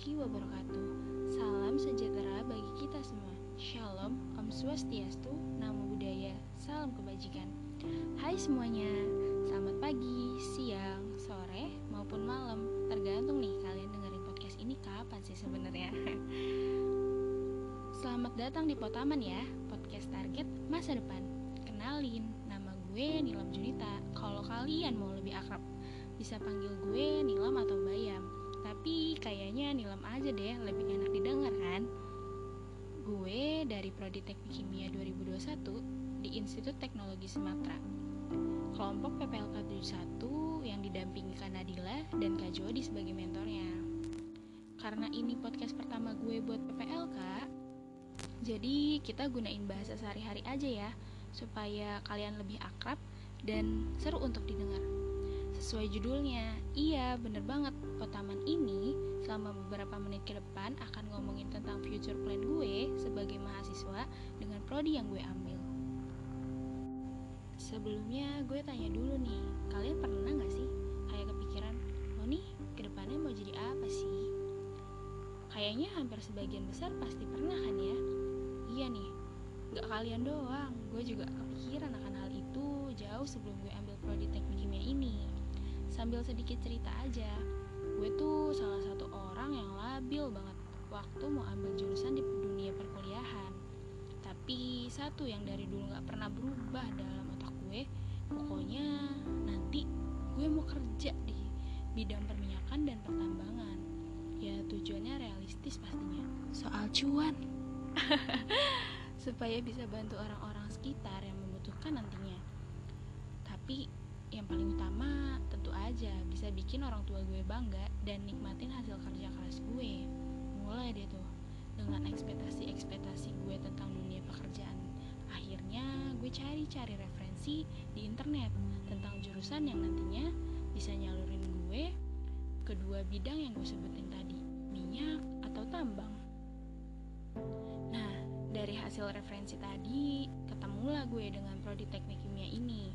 warahmatullahi wabarakatuh. Salam sejahtera bagi kita semua. Shalom, Om Swastiastu, Namo Buddhaya, salam kebajikan. Hai semuanya, selamat pagi, siang, sore, maupun malam. Tergantung nih kalian dengerin podcast ini kapan sih sebenarnya. Selamat datang di Potaman ya, podcast target masa depan. Kenalin, nama gue Nilam Junita. Kalau kalian mau lebih akrab, bisa panggil gue Nilam atau Bayam. Tapi kayaknya Nilam aja deh, lebih enak didengar kan? Gue dari Prodi Teknik Kimia 2021 di Institut Teknologi Sumatera. Kelompok PPLK 71 yang didampingi Kak Nadila dan Kak Jody sebagai mentornya. Karena ini podcast pertama gue buat PPLK, jadi kita gunain bahasa sehari-hari aja ya, supaya kalian lebih akrab dan seru untuk didengar. Sesuai judulnya, iya bener banget, Potaman ini selama beberapa menit ke depan akan ngomongin tentang future plan gue sebagai mahasiswa dengan prodi yang gue ambil. Sebelumnya gue tanya dulu nih, kalian pernah gak sih kayak kepikiran, lo nih ke depannya mau jadi apa sih? Kayaknya hampir sebagian besar pasti pernah kan ya? Iya nih, gak kalian doang, gue juga kepikiran akan hal itu jauh sebelum gue ambil prodi teknik kimia ini. Sambil sedikit cerita aja, gue tuh salah satu orang yang labil banget waktu mau ambil jurusan di dunia perkuliahan. Tapi satu yang dari dulu gak pernah berubah dalam otak gue, pokoknya nanti gue mau kerja di bidang perminyakan dan pertambangan. Ya tujuannya realistis pastinya, soal cuan. supaya bisa bantu orang-orang sekitar yang membutuhkan nantinya. Tapi yang paling utama aja bisa bikin orang tua gue bangga dan nikmatin hasil kerja keras gue. Mulai deh tuh dengan ekspektasi-ekspektasi gue tentang dunia pekerjaan. Akhirnya gue cari-cari referensi di internet tentang jurusan yang nantinya bisa nyalurin gue kedua bidang yang gue sebutin tadi, minyak atau tambang. Nah, dari hasil referensi tadi, ketemulah gue dengan prodi teknik kimia ini.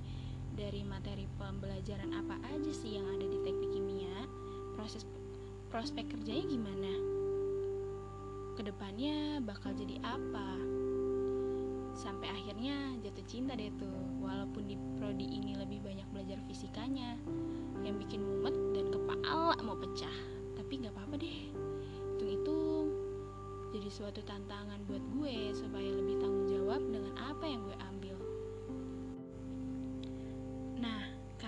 Dari materi pembelajaran apa aja sih yang ada di teknik kimia, proses prospek kerjanya gimana? Ke depannya bakal jadi apa? Sampai akhirnya jatuh cinta deh tuh, walaupun di prodi ini lebih banyak belajar fisikanya, yang bikin mumet dan kepala mau pecah. Tapi gak apa-apa deh, hitung-hitung jadi suatu tantangan buat gue supaya lebih tanggung jawab dengan apa yang gue ambil.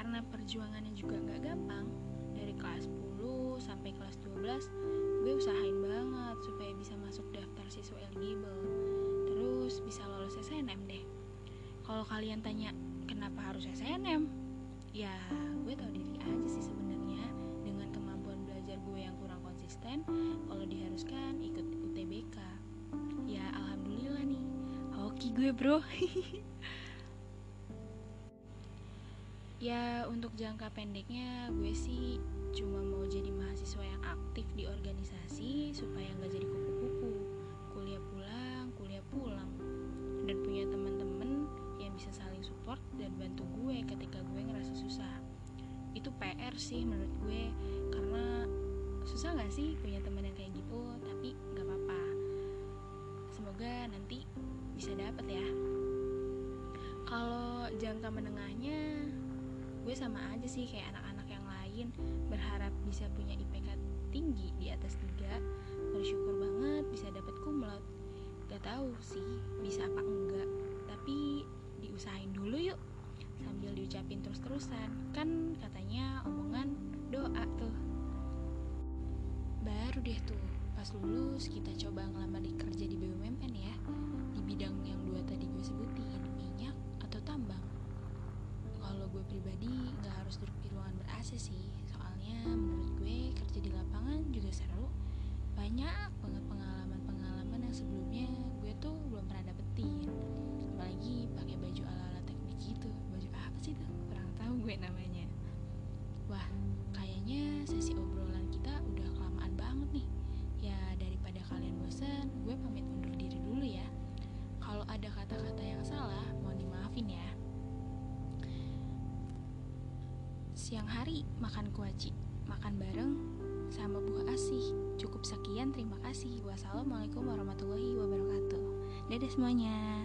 Karena perjuangannya juga gak gampang, dari kelas 10 sampai kelas 12, gue usahain banget supaya bisa masuk daftar siswa eligible. Terus bisa lolos SNM deh. Kalau kalian tanya, kenapa harus SNM? Ya, gue tau diri aja sih sebenarnya dengan kemampuan belajar gue yang kurang konsisten, kalau diharuskan ikut UTBK. Ya, alhamdulillah nih. Hoki gue, Bro. ya, untuk jangka pendeknya gue sih cuma mau jadi mahasiswa yang aktif di organisasi supaya nggak jadi kupu-kupu. Kuliah pulang, kuliah pulang. Dan punya teman-teman yang bisa saling support dan bantu gue ketika gue ngerasa susah. Itu PR sih menurut gue karena susah gak sih punya teman yang kayak gitu tapi gak apa-apa semoga nanti bisa dapet ya kalau jangka menengahnya gue sama aja sih kayak anak-anak yang lain berharap bisa punya IPK tinggi di atas 3 bersyukur banget bisa dapet kumlot gak tahu sih bisa apa enggak tapi diusahain dulu yuk sambil diucapin terus-terusan. Kan katanya omongan doa tuh. Baru deh tuh pas lulus kita coba ngelamar di kerja di BUMN ya di bidang yang harus duduk di ruangan ber AC sih. Soalnya menurut gue kerja di lapangan juga seru. Banyak banget pengalaman-pengalaman yang sebelumnya gue tuh belum pernah dapetin. Apalagi pakai baju ala-ala teknik gitu. Baju apa sih tuh? Kurang tahu gue namanya. Wah siang hari makan kuaci makan bareng sama buah asih. Cukup sekian, terima kasih. Wassalamualaikum warahmatullahi wabarakatuh. Dadah semuanya.